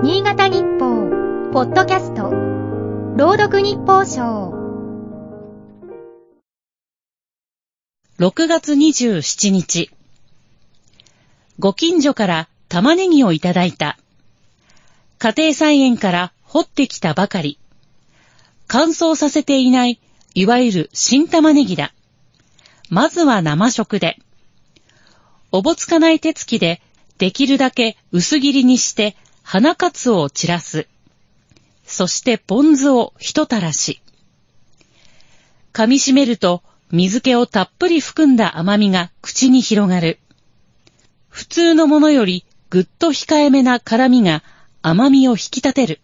新潟日報、ポッドキャスト、朗読日報賞。6月27日。ご近所から玉ねぎをいただいた。家庭菜園から掘ってきたばかり。乾燥させていない、いわゆる新玉ねぎだ。まずは生食で。おぼつかない手つきで、できるだけ薄切りにして、花かつを散らす。そしてポン酢をひとたらし。噛み締めると、水気をたっぷり含んだ甘みが口に広がる。普通のものよりぐっと控えめな辛みが甘みを引き立てる。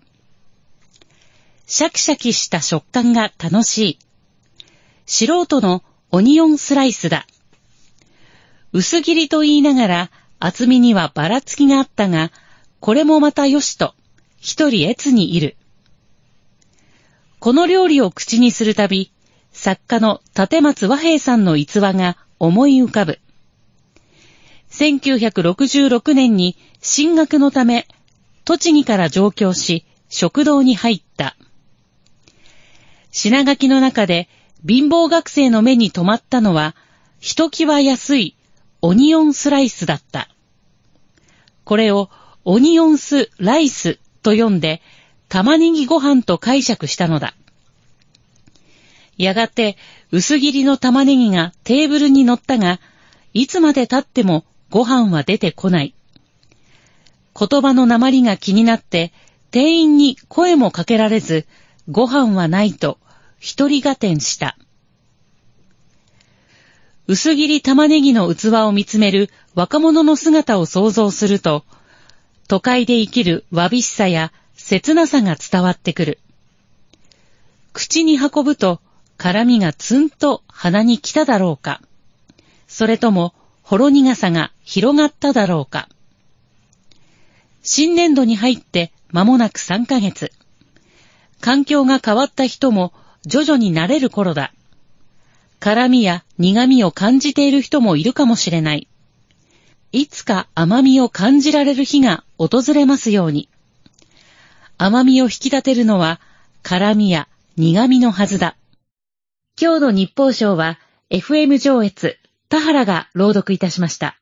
シャキシャキした食感が楽しい。素人のオニオンスライスだ。薄切りと言いながら厚みにはばらつきがあったが、これもまたよしと、一人越にいる。この料理を口にするたび、作家の立松和平さんの逸話が思い浮かぶ。1966年に進学のため、栃木から上京し、食堂に入った。品書きの中で貧乏学生の目に留まったのは、ひときわ安いオニオンスライスだった。これをオニオンスライスと読んで、玉ねぎご飯と解釈したのだ。やがて薄切りの玉ねぎがテーブルに乗ったが、いつまで経ってもご飯は出てこない。言葉の鉛が気になって、店員に声もかけられず、ご飯はないと一人合点した。薄切り玉ねぎの器を見つめる若者の姿を想像すると、都会で生きるわびしさや切なさが伝わってくる。口に運ぶと辛みがツンと鼻に来ただろうか。それともほろ苦さが広がっただろうか。新年度に入って間もなく3ヶ月。環境が変わった人も徐々に慣れる頃だ。辛みや苦みを感じている人もいるかもしれない。いつか甘みを感じられる日が訪れますように。甘みを引き立てるのは辛みや苦みのはずだ。今日の日報賞は FM 上越田原が朗読いたしました。